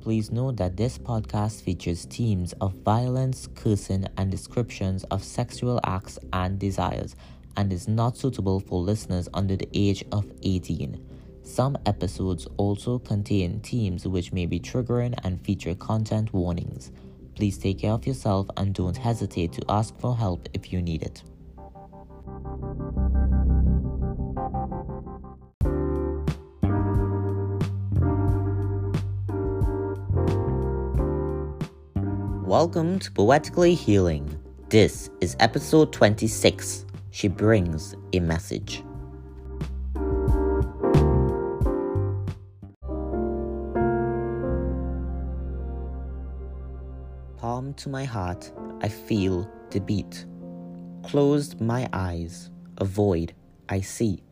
Please note that this podcast features themes of violence, cursing, and descriptions of sexual acts and desires and is not suitable for listeners under the age of 18. Some episodes also contain themes which may be triggering and feature content warnings. Please take care of yourself and don't hesitate to ask for help if you need it. Welcome to Poetically Healing. This is episode 26. She brings a message. Palm to my heart, I feel the beat. Closed my eyes, a void I see.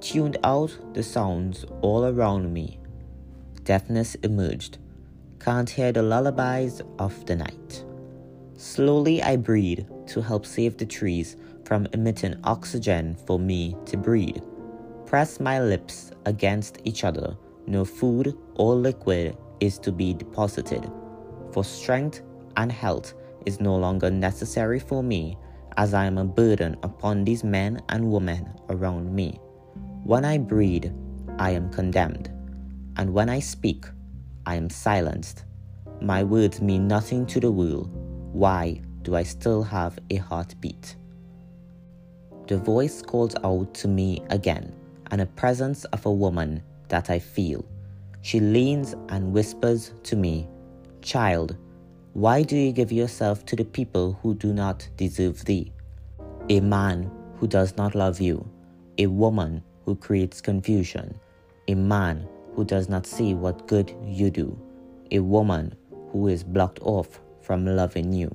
Tuned out the sounds all around me. Deafness emerged can't hear the lullabies of the night. Slowly I breathe to help save the trees from emitting oxygen for me to breathe. Press my lips against each other. No food or liquid is to be deposited. For strength and health is no longer necessary for me as I am a burden upon these men and women around me. When I breathe, I am condemned. And when I speak, I am silenced. My words mean nothing to the world. Why do I still have a heartbeat? The voice calls out to me again, and a presence of a woman that I feel. She leans and whispers to me, Child, why do you give yourself to the people who do not deserve thee? A man who does not love you, a woman who creates confusion, a man who does not see what good you do, a woman who is blocked off from loving you.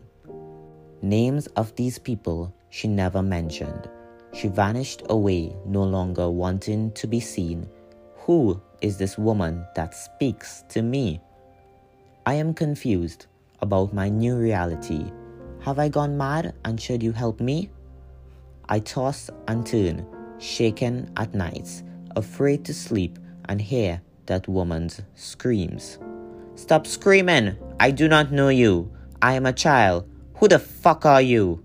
Names of these people she never mentioned. She vanished away, no longer wanting to be seen. Who is this woman that speaks to me? I am confused about my new reality. Have I gone mad and should you help me? I toss and turn, shaken at nights, afraid to sleep and hear that woman's screams. Stop screaming! I do not know you. I am a child. Who the fuck are you?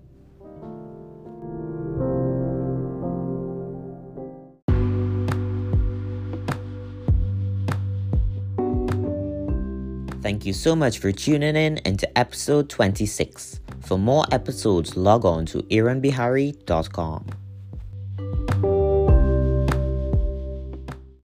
Thank you so much for tuning in into episode 26. For more episodes, log on to aaronbihari.com.